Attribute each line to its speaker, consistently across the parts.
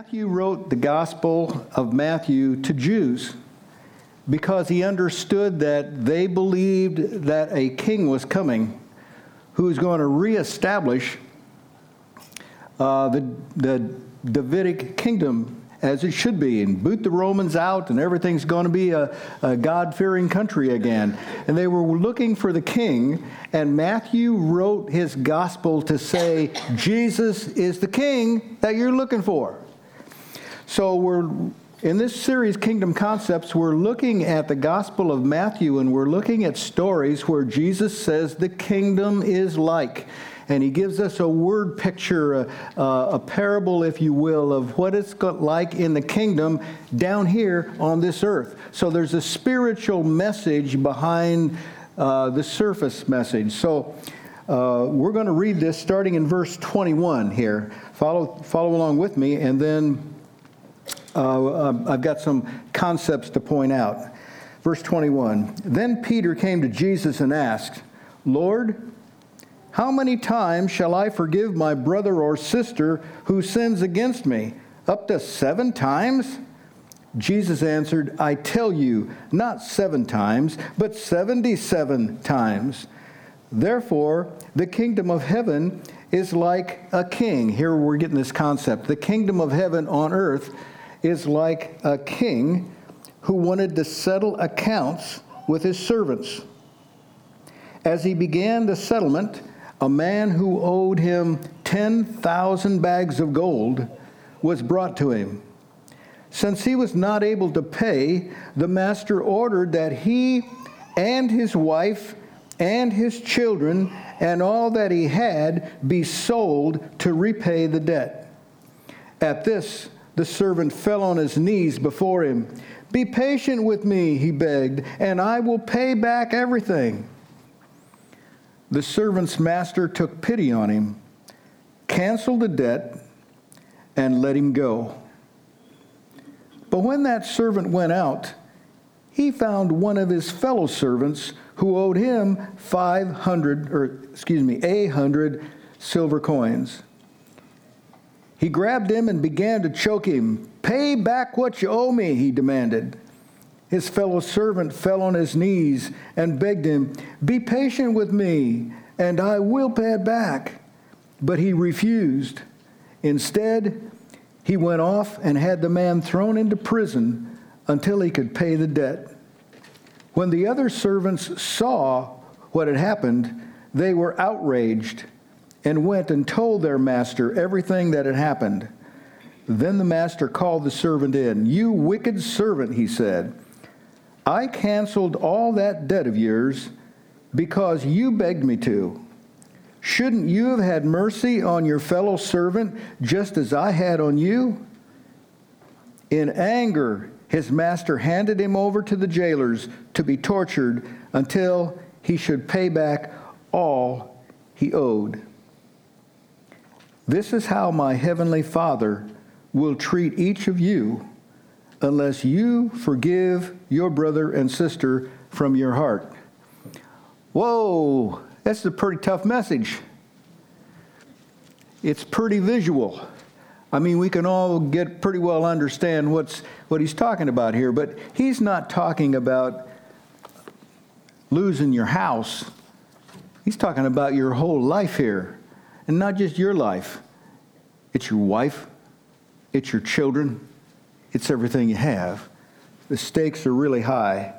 Speaker 1: Matthew wrote the Gospel of Matthew to Jews because he understood that they believed that a king was coming who was going to reestablish uh, the, the Davidic kingdom as it should be and boot the Romans out, and everything's going to be a, a God fearing country again. And they were looking for the king, and Matthew wrote his gospel to say, Jesus is the king that you're looking for. So we're in this series, Kingdom Concepts, we're looking at the Gospel of Matthew and we're looking at stories where Jesus says the kingdom is like and he gives us a word picture, a, a, parable, if you will, of what it's like in the kingdom down here on this earth. So there's a spiritual message behind uh, the surface message. So uh, we're going to read this starting in verse 21 here. Follow, follow along with me, and then uh, I've got some concepts to point out. Verse 21 Then Peter came to Jesus and asked, Lord, how many times shall I forgive my brother or sister who sins against me? Up to seven times? Jesus answered, I tell you, not seven times, but 77 times. Therefore, the kingdom of heaven is like a king. Here we're getting this concept. The kingdom of heaven on earth is like a king who wanted to settle accounts with his servants. As he began the settlement, a man who owed him 10,000 bags of gold was brought to him. Since he was not able to pay, the master ordered that he and his wife and his children and all that he had be sold to repay the debt. At this, the servant fell on his knees before him. Be patient with me, he begged, and I will pay back everything. The servant's master took pity on him, canceled the debt, and let him go. But when that servant went out, he found one of his fellow servants who owed him 500, or excuse me, a hundred silver coins. He grabbed him and began to choke him. Pay back what you owe me, he demanded. His fellow servant fell on his knees and begged him, Be patient with me, and I will pay it back. But he refused. Instead, he went off and had the man thrown into prison until he could pay the debt. When the other servants saw what had happened, they were outraged and went and told their master everything that had happened. Then the master called the servant in. You wicked servant, he said. I canceled all that debt of yours because you begged me to. Shouldn't you have had mercy on your fellow servant just as I had on you? In anger, his master handed him over to the jailers to be tortured until he should pay back all he owed. This is how my heavenly Father will treat each of you unless you forgive your brother and sister from your heart. Whoa, that's a pretty tough message. It's pretty visual. I mean, we can all get pretty well understand what's, what he's talking about here, but he's not talking about losing your house. He's talking about your whole life here. And not just your life, it's your wife, it's your children, it's everything you have. The stakes are really high.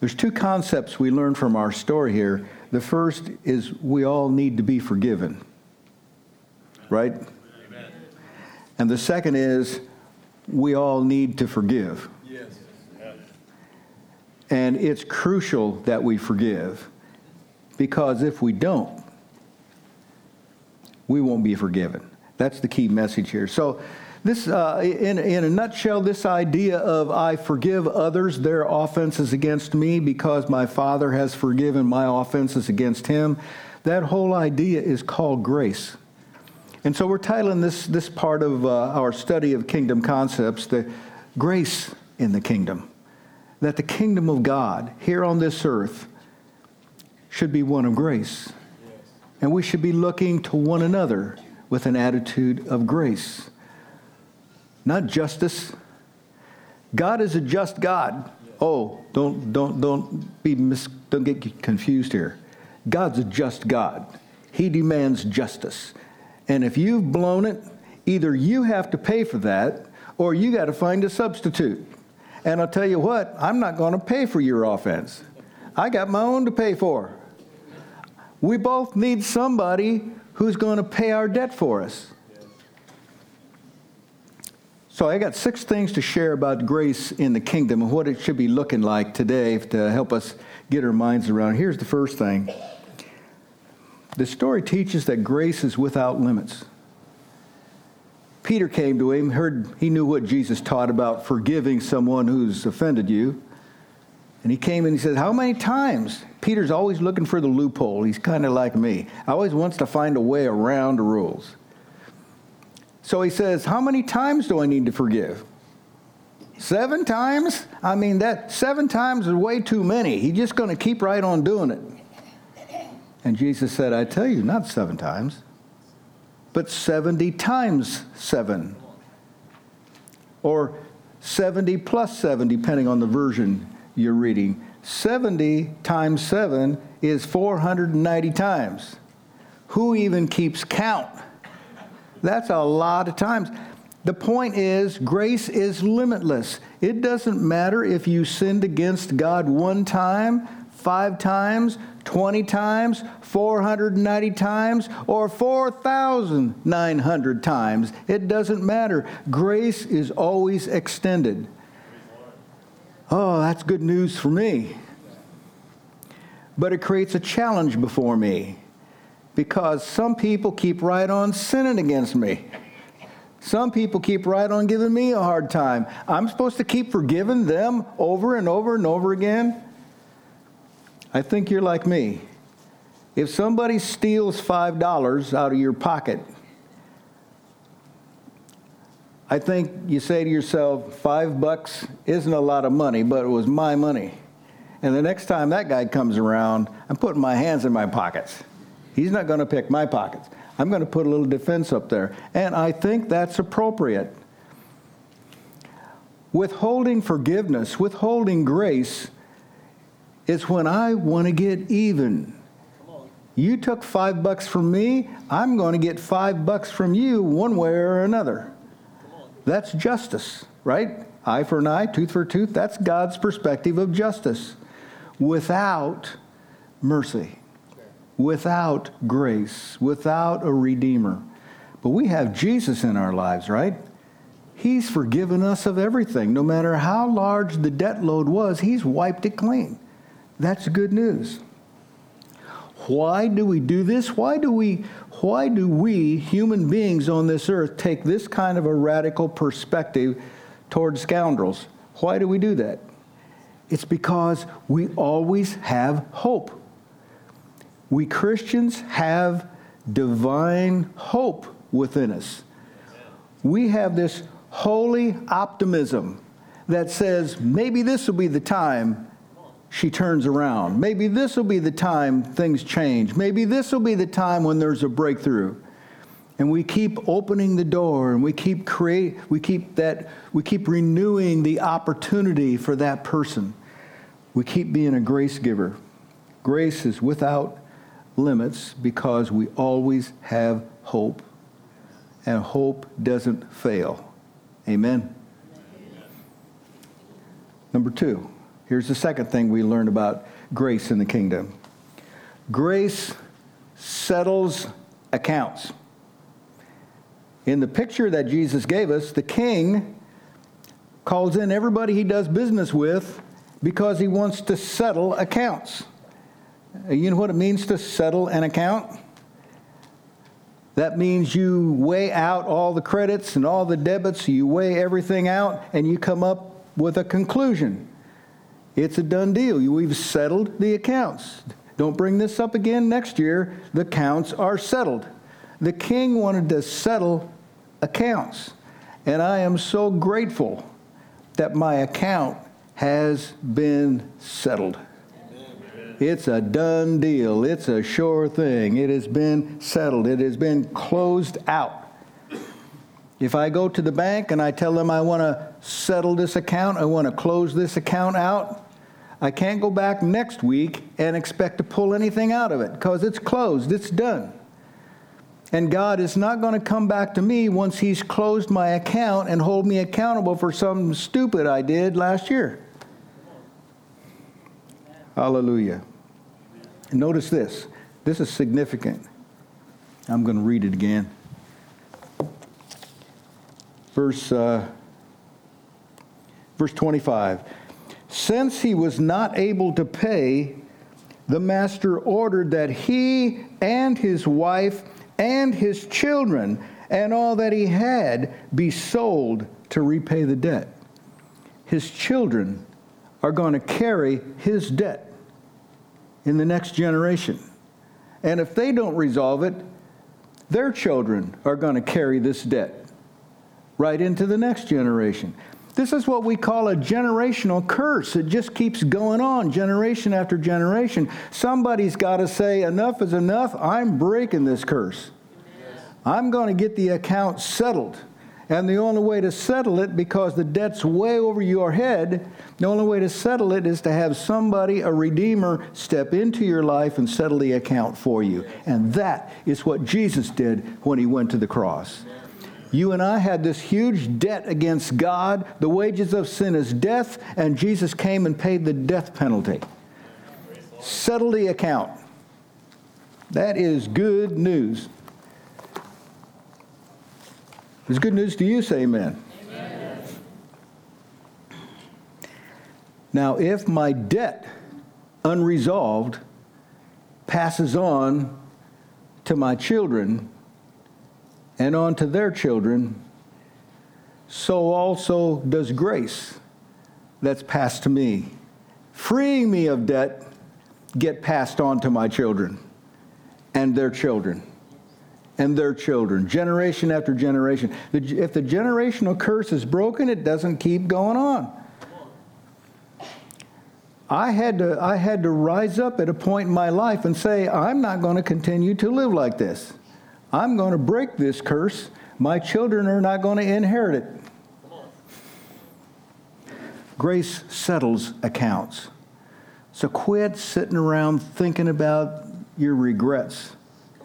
Speaker 1: There's two concepts we learn from our story here. The first is we all need to be forgiven, right? Amen. And the second is we all need to forgive. Yes. And it's crucial that we forgive because if we don't, we won't be forgiven. That's the key message here. So, this, uh, in, in a nutshell, this idea of I forgive others their offenses against me because my Father has forgiven my offenses against him, that whole idea is called grace. And so we're titling this, this part of uh, our study of kingdom concepts, the grace in the kingdom. That the kingdom of God here on this earth should be one of grace. And we should be looking to one another with an attitude of grace. not justice. God is a just God. Oh, don't don't don't be mis, don't get confused here. God's a just God. He demands justice. And if you've blown it, either you have to pay for that or you got to find a substitute. And I'll tell you what, I'm not going to pay for your offense. I got my own to pay for. We both need somebody who's going to pay our debt for us. So I got six things to share about grace in the kingdom and what it should be looking like today to help us get our minds around. Here's the first thing. The story teaches that grace is without limits. Peter came to him, heard he knew what Jesus taught about forgiving someone who's offended you. And he came and he said, How many times? Peter's always looking for the loophole. He's kind of like me. Always wants to find a way around the rules. So he says, How many times do I need to forgive? Seven times? I mean, that seven times is way too many. He's just going to keep right on doing it. And Jesus said, I tell you, not seven times, but 70 times seven. Or 70 plus seven, depending on the version you're reading. 70 times seven is 490 times. Who even keeps count? That's a lot of times. The point is, grace is limitless. It doesn't matter if you sinned against God one time, five times, 20 times, 490 times, or 4,900 times. It doesn't matter. Grace is always extended. Oh, that's good news for me. But it creates a challenge before me because some people keep right on sinning against me. Some people keep right on giving me a hard time. I'm supposed to keep forgiving them over and over and over again. I think you're like me. If somebody steals $5 out of your pocket, I think you say to yourself, five bucks isn't a lot of money, but it was my money. And the next time that guy comes around, I'm putting my hands in my pockets. He's not going to pick my pockets. I'm going to put a little defense up there. And I think that's appropriate. Withholding forgiveness, withholding grace, is when I want to get even. You took five bucks from me, I'm going to get five bucks from you one way or another. That's justice, right? Eye for an eye, tooth for a tooth. That's God's perspective of justice without mercy without grace, without a Redeemer. But we have Jesus in our lives, right? He's forgiven us of everything. No matter how large the debt load was, He's wiped it clean. That's good news. Why do we do this? Why do we, why do we, human beings on this earth, take this kind of a radical perspective towards scoundrels? Why do we do that? It's because we always have hope we Christians have divine hope within us. We have this holy optimism that says maybe this will be the time she turns around. Maybe this will be the time things change. Maybe this will be the time when there's a breakthrough. And we keep opening the door and we keep create we keep that we keep renewing the opportunity for that person. We keep being a grace giver. Grace is without limits because we always have hope, and hope doesn't fail. Amen. Number two, here's the second thing we learned about grace in the kingdom grace settles accounts. In the picture that Jesus gave us, the king calls in everybody he does business with because he wants to settle accounts. You know what it means to settle an account? That means you weigh out all the credits and all the debits, you weigh everything out, and you come up with a conclusion. It's a done deal. We've settled the accounts. Don't bring this up again next year. The accounts are settled. The king wanted to settle accounts. And I am so grateful that my account has been settled. It's a done deal. It's a sure thing. It has been settled. It has been closed out. If I go to the bank and I tell them I want to settle this account, I want to close this account out, I can't go back next week and expect to pull anything out of it because it's closed, it's done. And God is not going to come back to me once He's closed my account and hold me accountable for some stupid I did last year. Hallelujah. Notice this. This is significant. I'm going to read it again. Verse, uh, verse 25. Since he was not able to pay, the master ordered that he and his wife and his children and all that he had be sold to repay the debt. His children are going to carry his debt in the next generation. And if they don't resolve it, their children are going to carry this debt right into the next generation. This is what we call a generational curse. It just keeps going on, generation after generation. Somebody's got to say, enough is enough. I'm breaking this curse. I'm going to get the account settled. And the only way to settle it, because the debt's way over your head, the only way to settle it is to have somebody, a redeemer, step into your life and settle the account for you. And that is what Jesus did when he went to the cross. You and I had this huge debt against God. The wages of sin is death, and Jesus came and paid the death penalty. Settle the account. That is good news. It's good news to you, say amen. amen. Now, if my debt unresolved passes on to my children and on to their children, so also does grace that's passed to me. Freeing me of debt get passed on to my children and their children and their children, generation after generation. If the generational curse is broken, it doesn't keep going on. I had to, I had to rise up at a point in my life and say, I'm not going to continue to live like this. I'm going to break this curse. My children are not going to inherit it. Grace settles accounts. So quit sitting around thinking about your regrets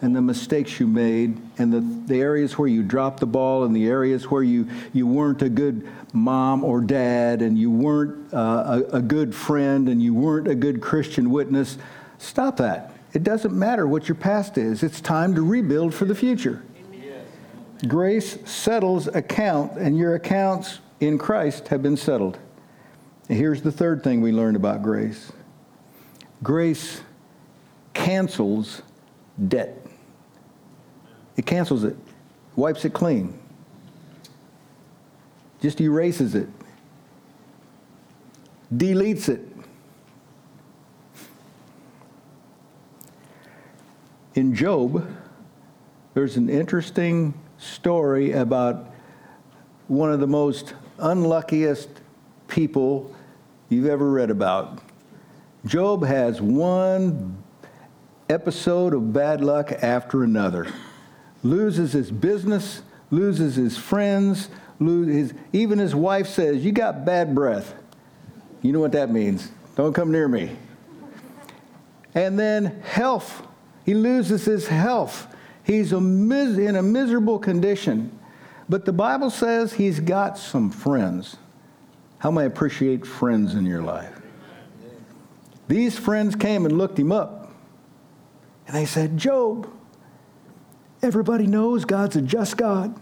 Speaker 1: and the mistakes you made and the, the areas where you dropped the ball and the areas where you, you weren't a good mom or dad and you weren't uh, a, a good friend and you weren't a good Christian witness. Stop that. It doesn't matter what your past is, it's time to rebuild for the future. Grace settles account, and your accounts in Christ have been settled. And here's the third thing we learned about grace grace cancels debt. It cancels it, wipes it clean, just erases it, deletes it. In Job, there's an interesting story about one of the most unluckiest people you've ever read about. Job has one episode of bad luck after another loses his business, loses his friends, lose his, even his wife says, You got bad breath. You know what that means. Don't come near me. And then health. He loses his health. He's a mis- in a miserable condition. But the Bible says he's got some friends. How may I appreciate friends in your life? These friends came and looked him up. And they said, Job, Everybody knows God's a just God.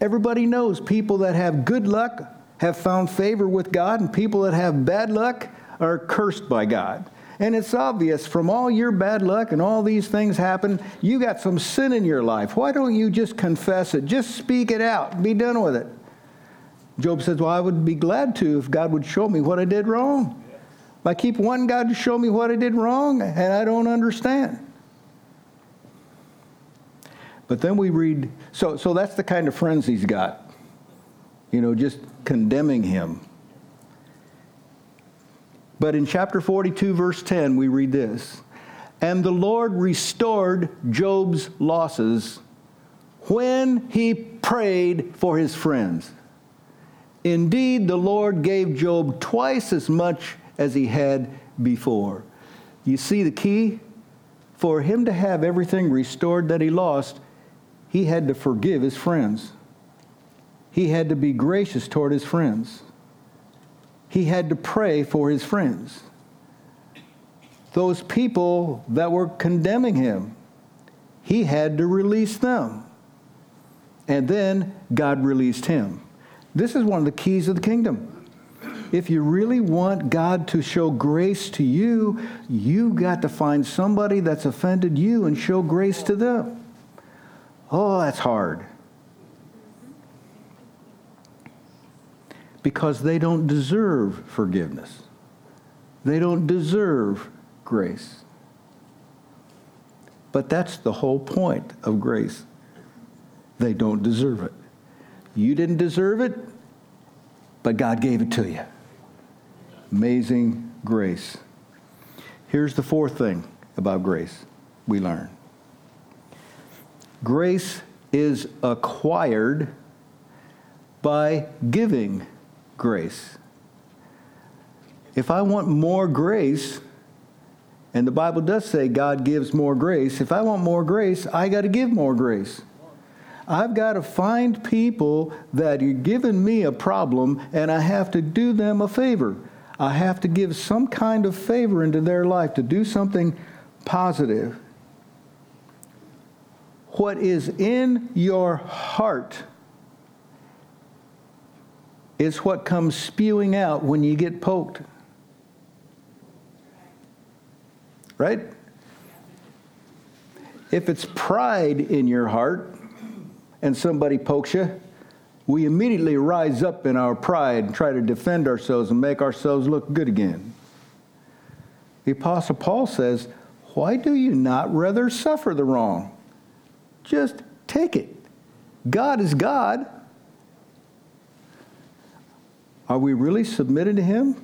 Speaker 1: Everybody knows people that have good luck have found favor with God, and people that have bad luck are cursed by God. And it's obvious from all your bad luck and all these things happen, you got some sin in your life. Why don't you just confess it? Just speak it out. Be done with it. Job says, Well, I would be glad to if God would show me what I did wrong. I keep wanting God to show me what I did wrong, and I don't understand. But then we read, so, so that's the kind of friends he's got, you know, just condemning him. But in chapter 42, verse 10, we read this And the Lord restored Job's losses when he prayed for his friends. Indeed, the Lord gave Job twice as much as he had before. You see the key? For him to have everything restored that he lost, he had to forgive his friends. He had to be gracious toward his friends. He had to pray for his friends. Those people that were condemning him, he had to release them. And then God released him. This is one of the keys of the kingdom. If you really want God to show grace to you, you got to find somebody that's offended you and show grace to them. Oh, that's hard. Because they don't deserve forgiveness. They don't deserve grace. But that's the whole point of grace. They don't deserve it. You didn't deserve it, but God gave it to you. Amazing grace. Here's the fourth thing about grace we learn grace is acquired by giving grace. If I want more grace, and the Bible does say God gives more grace, if I want more grace, I got to give more grace. I've got to find people that are giving me a problem and I have to do them a favor. I have to give some kind of favor into their life to do something positive. What is in your heart is what comes spewing out when you get poked. Right? If it's pride in your heart, and somebody pokes you, we immediately rise up in our pride and try to defend ourselves and make ourselves look good again. The Apostle Paul says, Why do you not rather suffer the wrong? Just take it. God is God. Are we really submitted to Him?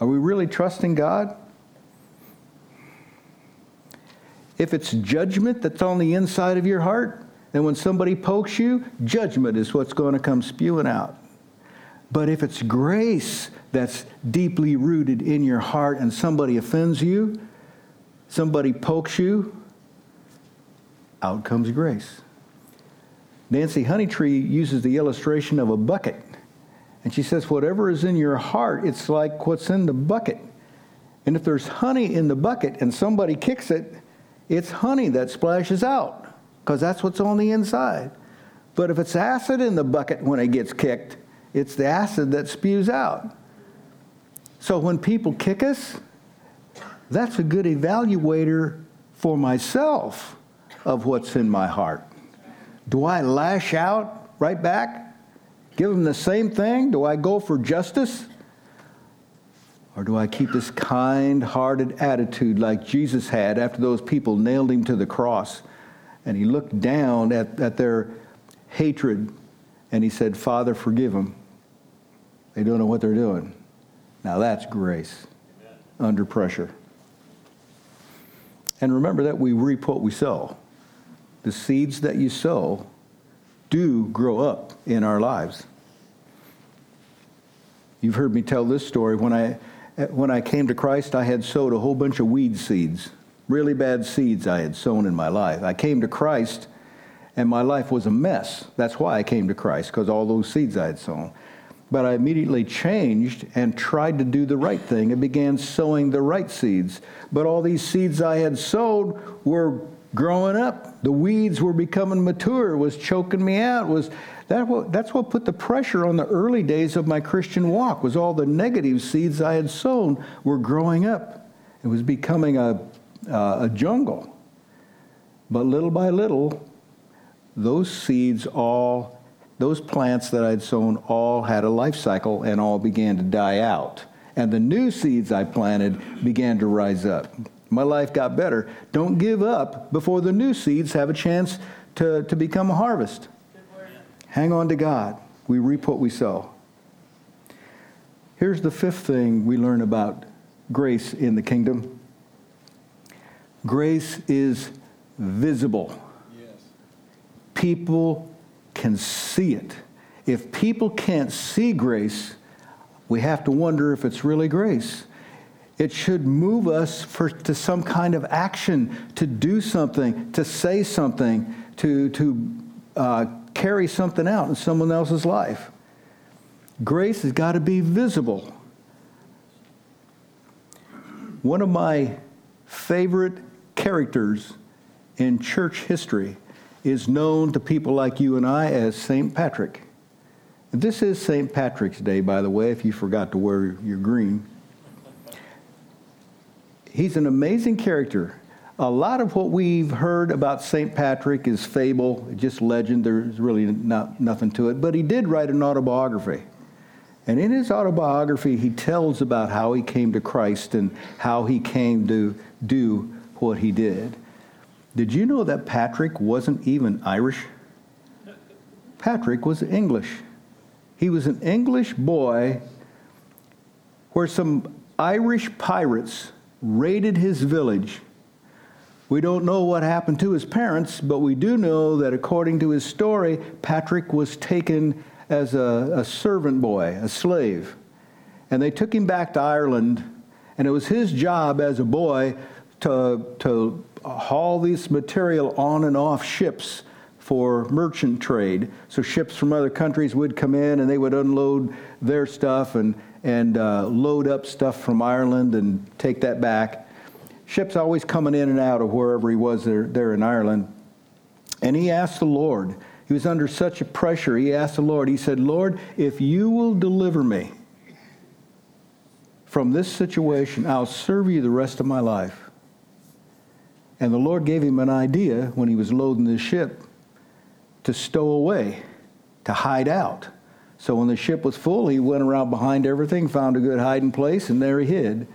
Speaker 1: Are we really trusting God? If it's judgment that's on the inside of your heart, then when somebody pokes you, judgment is what's going to come spewing out. But if it's grace that's deeply rooted in your heart and somebody offends you, somebody pokes you, out comes grace. Nancy Honeytree uses the illustration of a bucket. And she says, whatever is in your heart, it's like what's in the bucket. And if there's honey in the bucket and somebody kicks it, it's honey that splashes out because that's what's on the inside. But if it's acid in the bucket when it gets kicked, it's the acid that spews out. So when people kick us, that's a good evaluator for myself of what's in my heart. Do I lash out right back? Give them the same thing? Do I go for justice? Or do I keep this kind hearted attitude like Jesus had after those people nailed him to the cross? and he looked down at, at their hatred and he said, Father, forgive them. They don't know what they're doing. Now that's grace Amen. under pressure. And remember that we reap what we sow. The seeds that you sow do grow up in our lives. You've heard me tell this story. When I, when I came to Christ, I had sowed a whole bunch of weed seeds really bad seeds I had sown in my life. I came to Christ and my life was a mess. That's why I came to Christ, because all those seeds I had sown. But I immediately changed and tried to do the right thing and began sowing the right seeds. But all these seeds I had sowed were growing up. The weeds were becoming mature, was choking me out, was that what, that's what put the pressure on the early days of my Christian walk, was all the negative seeds I had sown were growing up. It was becoming a uh, a jungle. But little by little, those seeds all, those plants that I'd sown all had a life cycle and all began to die out. And the new seeds I planted began to rise up. My life got better. Don't give up before the new seeds have a chance to, to become a harvest. Hang on to God. We reap what we sow. Here's the fifth thing we learn about grace in the kingdom Grace is visible. People can see it. If people can't see grace, we have to wonder if it's really grace. It should move us for, to some kind of action, to do something, to say something, to, to uh, carry something out in someone else's life. Grace has got to be visible. One of my favorite characters in church history is known to people like you and I as St. Patrick. This is St. Patrick's Day, by the way, if you forgot to wear your green. He's an amazing character. A lot of what we've heard about St. Patrick is fable, just legend. There's really not, nothing to it. But he did write an autobiography. And in his autobiography, he tells about how he came to Christ and how he came to do what he did. Did you know that Patrick wasn't even Irish? Patrick was English. He was an English boy where some Irish pirates raided his village. We don't know what happened to his parents, but we do know that according to his story, Patrick was taken as a, a servant boy, a slave. And they took him back to Ireland, and it was his job as a boy to, to haul this material on and off ships for merchant trade. So ships from other countries would come in and they would unload their stuff and, and uh, load up stuff from Ireland and take that back. Ships always coming in and out of wherever he was there, there in Ireland. And he asked the Lord, he was under such a pressure. He asked the Lord, he said, Lord, if you will deliver me from this situation, I'll serve you the rest of my life. And the Lord gave him an idea when he was loading the ship to stow away, to hide out. So when the ship was full, he went around behind everything, found a good hiding place, and there he hid.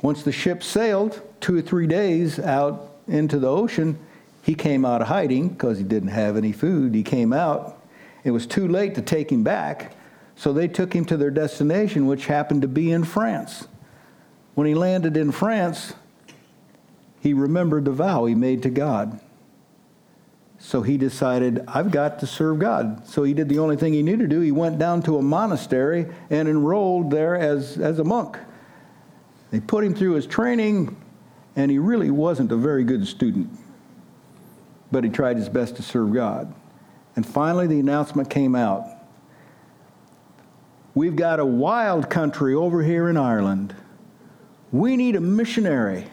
Speaker 1: Once the ship sailed two or three days out into the ocean, he came out of hiding because he didn't have any food. He came out. It was too late to take him back, so they took him to their destination, which happened to be in France. When he landed in France, he remembered the vow he made to God. So he decided, I've got to serve God. So he did the only thing he knew to do. He went down to a monastery and enrolled there as, as a monk. They put him through his training, and he really wasn't a very good student but he tried his best to serve God. And finally, the announcement came out We've got a wild country over here in Ireland. We need a missionary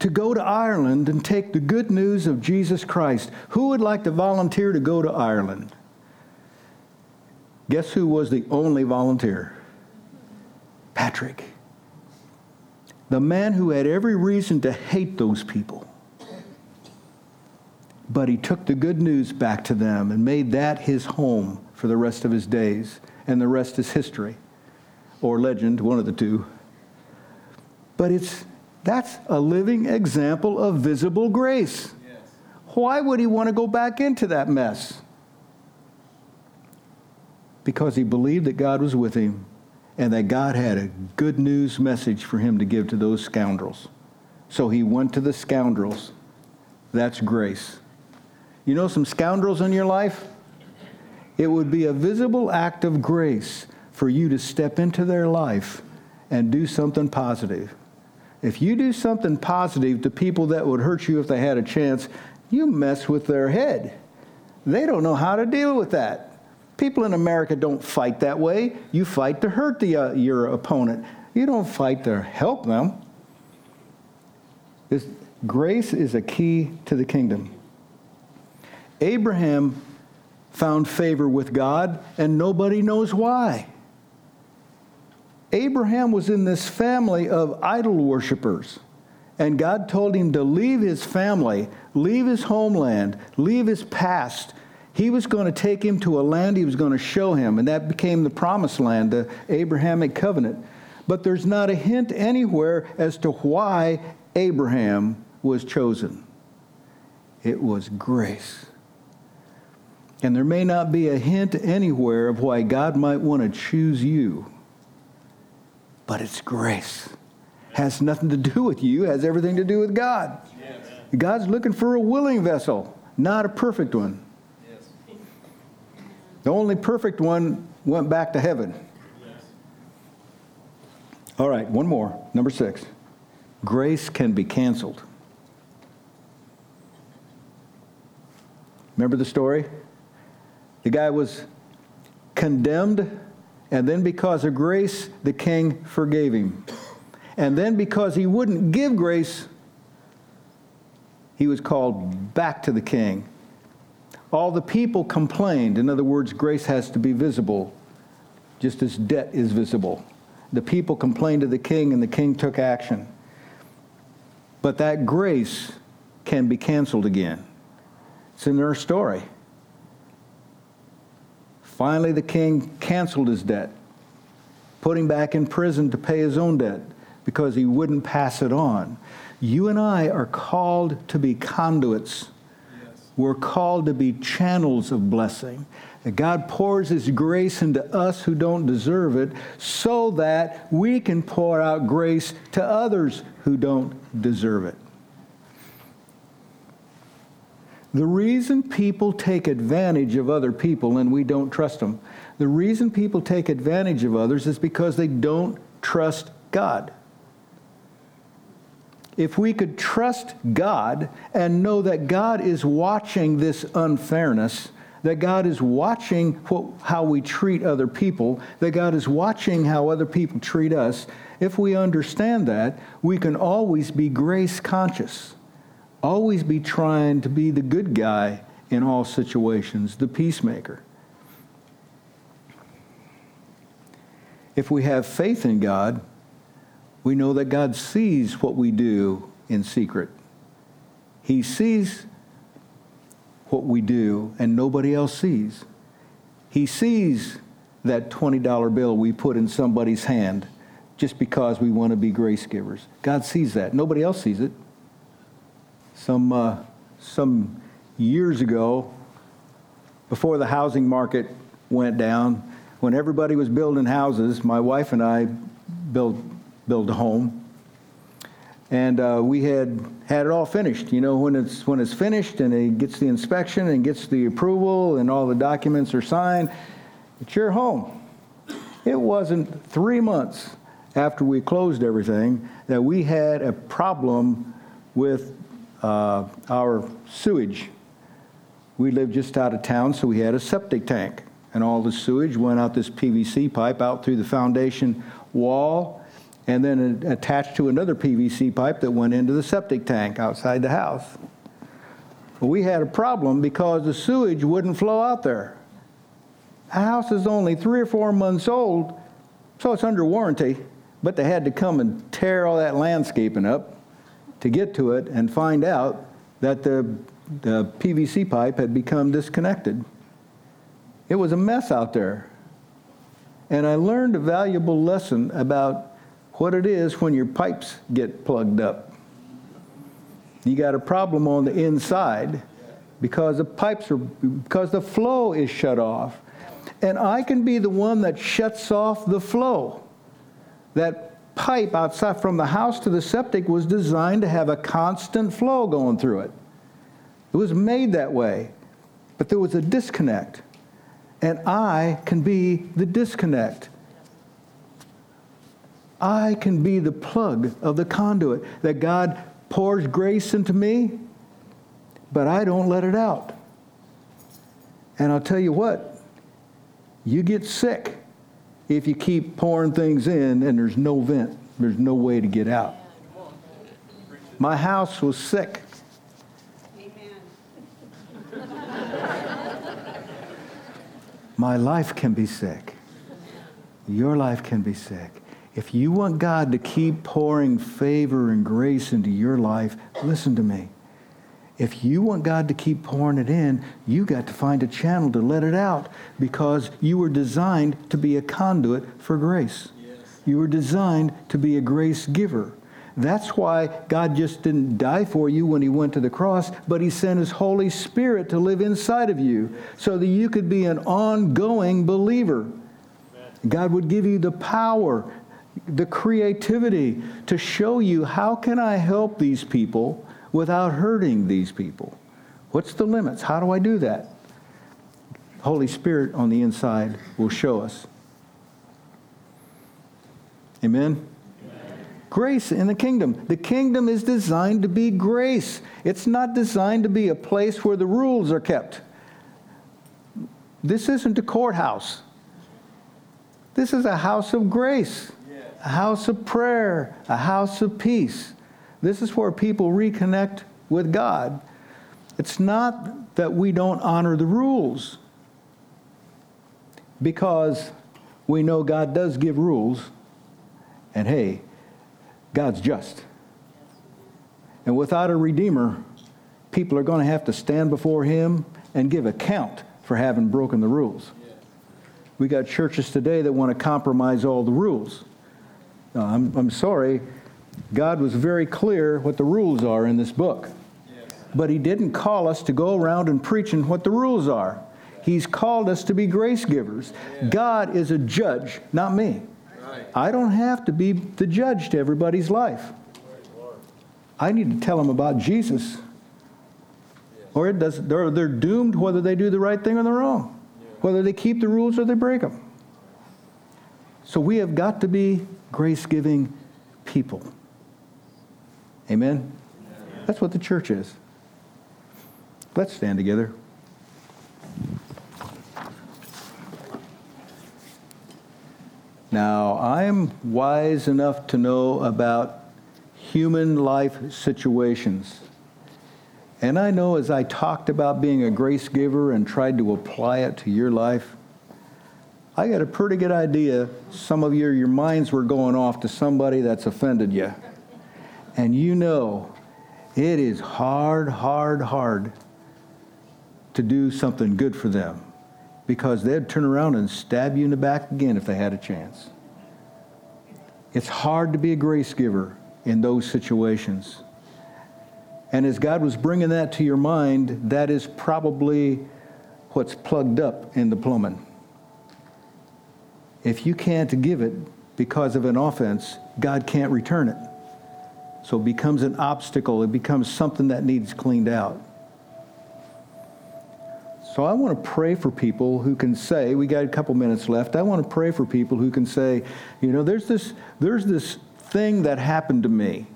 Speaker 1: to go to Ireland and take the good news of Jesus Christ. Who would like to volunteer to go to Ireland? Guess who was the only volunteer? Patrick. The man who had every reason to hate those people but he took the good news back to them and made that his home for the rest of his days. And the rest is history or legend, one of the two. But it's that's a living example of visible grace. Yes. Why would he want to go back into that mess? Because he believed that God was with him and that God had a good news message for him to give to those scoundrels. So he went to the scoundrels. That's grace. You know some scoundrels in your life? It would be a visible act of grace for you to step into their life and do something positive. If you do something positive to people that would hurt you if they had a chance, you mess with their head. They don't know how to deal with that. People in America don't fight that way. You fight to hurt the, uh, your opponent. You don't fight to help them. This, grace is a key to the kingdom. Abraham found favor with God, and nobody knows why. Abraham was in this family of idol worshippers, and God told him to leave his family, leave his homeland, leave his past. He was going to take him to a land he was going to show him, and that became the promised land, the Abrahamic covenant. But there's not a hint anywhere as to why Abraham was chosen. It was grace. And there may not be a hint anywhere of why God might want to choose you. But it's grace. Has nothing to do with you, has everything to do with God. Yes. God's looking for a willing vessel, not a perfect one. The only perfect one went back to heaven. Yes. All right, one more. Number six. Grace can be canceled. Remember the story? The guy was condemned, and then because of grace, the king forgave him. And then because he wouldn't give grace, he was called back to the king. All the people complained. In other words, grace has to be visible, just as debt is visible. The people complained to the king, and the king took action. But that grace can be canceled again. It's in their story. Finally, the king canceled his debt, put him back in prison to pay his own debt because he wouldn't pass it on. You and I are called to be conduits. We're called to be channels of blessing. God pours His grace into us who don't deserve it so that we can pour out grace to others who don't deserve it. The reason people take advantage of other people and we don't trust them, the reason people take advantage of others is because they don't trust God. If we could trust God and know that God is watching this unfairness, that God is watching what, how we treat other people, that God is watching how other people treat us, if we understand that, we can always be grace conscious always be trying to be the good guy in all situations, the peacemaker. If we have faith in God, we know that God sees what we do in secret. He sees what we do and nobody else sees. He sees that $20 bill we put in somebody's hand just because we want to be grace givers. God sees that. Nobody else sees it some, uh, some years ago, before the housing market went down, when everybody was building houses, my wife and I built, built a home. And uh, we had had it all finished. You know, when it's, when it's finished and it gets the inspection and gets the approval and all the documents are signed, it's your home. It wasn't three months after we closed everything that we had a problem with uh, our sewage. We lived just out of town, so we had a septic tank. And all the sewage went out this PVC pipe out through the foundation wall and then attached to another PVC pipe that went into the septic tank outside the house. Well, we had a problem because the sewage wouldn't flow out there. The house is only three or four months old, so it's under warranty, but they had to come and tear all that landscaping up to get to it and find out that the, the PVC pipe had become disconnected. It was a mess out there. And I learned a valuable lesson about what it is when your pipes get plugged up. You got a problem on the inside because the pipes are because the flow is shut off. And I can be the one that shuts off the flow. That pipe outside from the house to the septic was designed to have a constant flow going through it. It was made that way, but there was a disconnect. And I can be the disconnect. I can be the plug of the conduit that God pours grace into me, but I don't let it out. And I'll tell you what, you get sick if you keep pouring things in and there's no vent, there's no way to get out. My house was sick. My life can be sick. Your life can be sick. If you want God to keep pouring favor and grace into your life, listen to me. If you want God to keep pouring it in, you got to find a channel to let it out because you were designed to be a conduit for grace. Yes. You were designed to be a grace giver. That's why God just didn't die for you when He went to the cross, but He sent His Holy Spirit to live inside of you so that you could be an ongoing believer. God would give you the power, the creativity to show you how can I help these people without hurting these people? What's the limits? How do I do that? Holy Spirit on the inside will show us. Amen? Grace in the kingdom. The kingdom is designed to be grace. It's not designed to be a place where the rules are kept. This isn't a courthouse. This is a house of grace, a house of prayer, a house of peace. This is where people reconnect with God. It's not that we don't honor the rules, because we know God does give rules, and hey, God's just. And without a Redeemer, people are going to have to stand before Him and give account for having broken the rules. We got churches today that want to compromise all the rules. I'm, I'm sorry. God was very clear what the rules are in this book. But He didn't call us to go around and preaching what the rules are. He's called us to be grace givers. God is a judge, not me. I don't have to be the judge to everybody's life. I need to tell them about Jesus. Or it does, they're, they're doomed whether they do the right thing or the wrong, whether they keep the rules or they break them. So we have got to be grace giving people. Amen? That's what the church is. Let's stand together. Now, I'm wise enough to know about human life situations. And I know as I talked about being a grace giver and tried to apply it to your life, I got a pretty good idea. Some of you, your minds were going off to somebody that's offended you. And you know it is hard, hard, hard to do something good for them because they'd turn around and stab you in the back again if they had a chance. It's hard to be a grace giver in those situations. And as God was bringing that to your mind, that is probably what's plugged up in the plumbing. If you can't give it because of an offense, God can't return it. So it becomes an obstacle, it becomes something that needs cleaned out. So I want to pray for people who can say, we got a couple minutes left. I want to pray for people who can say, you know, there's this there's this thing that happened to me.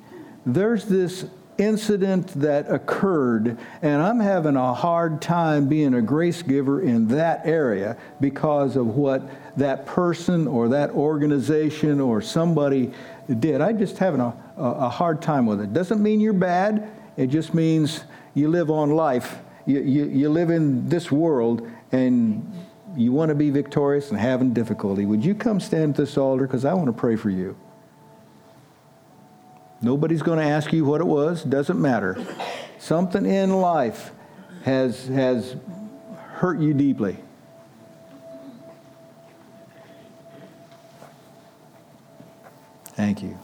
Speaker 1: There's this incident that occurred, and I'm having a hard time being a grace giver in that area because of what that person or that organization or somebody did. I'm just having a, a hard time with it. Doesn't mean you're bad, it just means you live on life you, you, you live in this world and you want to be victorious and having difficulty, would you come stand at this altar? Because I want to pray for you. Nobody's going to ask you what it was, doesn't matter. Something in life has, has hurt you deeply. Thank you.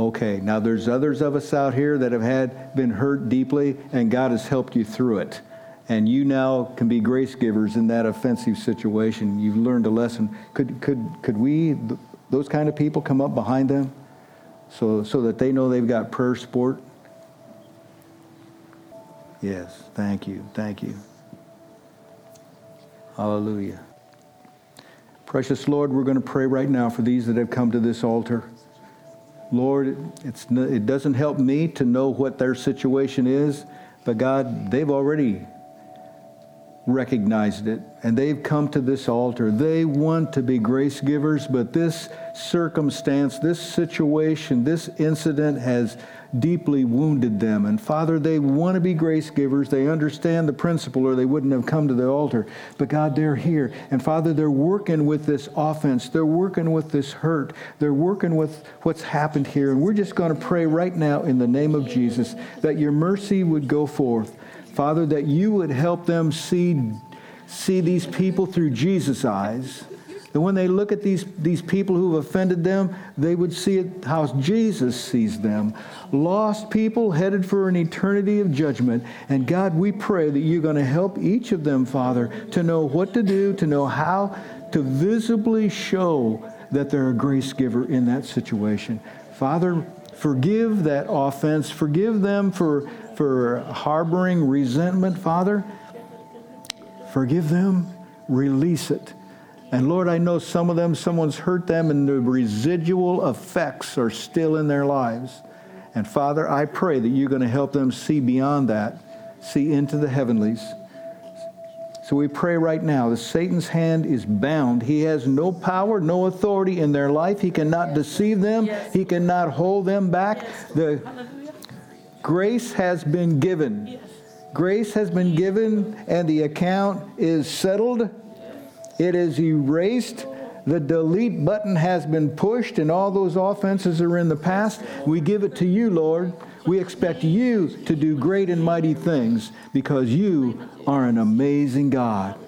Speaker 1: Okay, now there's others of us out here that have had been hurt deeply, and God has helped you through it. And you now can be grace givers in that offensive situation. You've learned a lesson. Could, could, could we, those kind of people, come up behind them so, so that they know they've got prayer support? Yes, thank you, thank you. Hallelujah. Precious Lord, we're going to pray right now for these that have come to this altar. Lord, it's, it doesn't help me to know what their situation is, but God, they've already recognized it and they've come to this altar. They want to be grace givers, but this circumstance, this situation, this incident has deeply wounded them. And Father, they want to be grace givers. They understand the principle or they wouldn't have come to the altar. But God, they're here. And Father, they're working with this offense. They're working with this hurt. They're working with what's happened here. And we're just going to pray right now in the name of Jesus that your mercy would go forth. Father, that you would help them see, see these people through Jesus' eyes that when they look at these, these people who've offended them, they would see it how Jesus sees them. Lost people headed for an eternity of judgment. And God, we pray that you're going to help each of them, Father, to know what to do, to know how to visibly show that they're a grace giver in that situation. Father, forgive that offense. Forgive them for, for harboring resentment, Father. Forgive them, release it. And Lord, I know some of them, someone's hurt them, and the residual effects are still in their lives. And Father, I pray that you're going to help them see beyond that, see into the heavenlies. So we pray right now that Satan's hand is bound. He has no power, no authority in their life. He cannot deceive them,
Speaker 2: Yes.
Speaker 1: he cannot hold them back.
Speaker 2: Yes.
Speaker 1: The. Grace has been given.
Speaker 2: Yes.
Speaker 1: Grace has been given, and the account is settled. It is erased. The delete button has been pushed, and all those offenses are in the past. We give it to you, Lord. We expect you to do great and mighty things because you are an amazing God.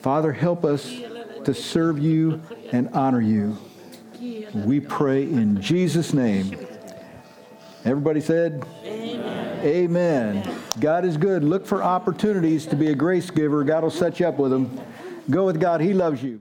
Speaker 1: Father, help us to serve you and honor you. We pray in Jesus' name. Everybody said, Amen. God is good. Look for opportunities to be a grace giver. God will set you up with them. Go with God. He loves you.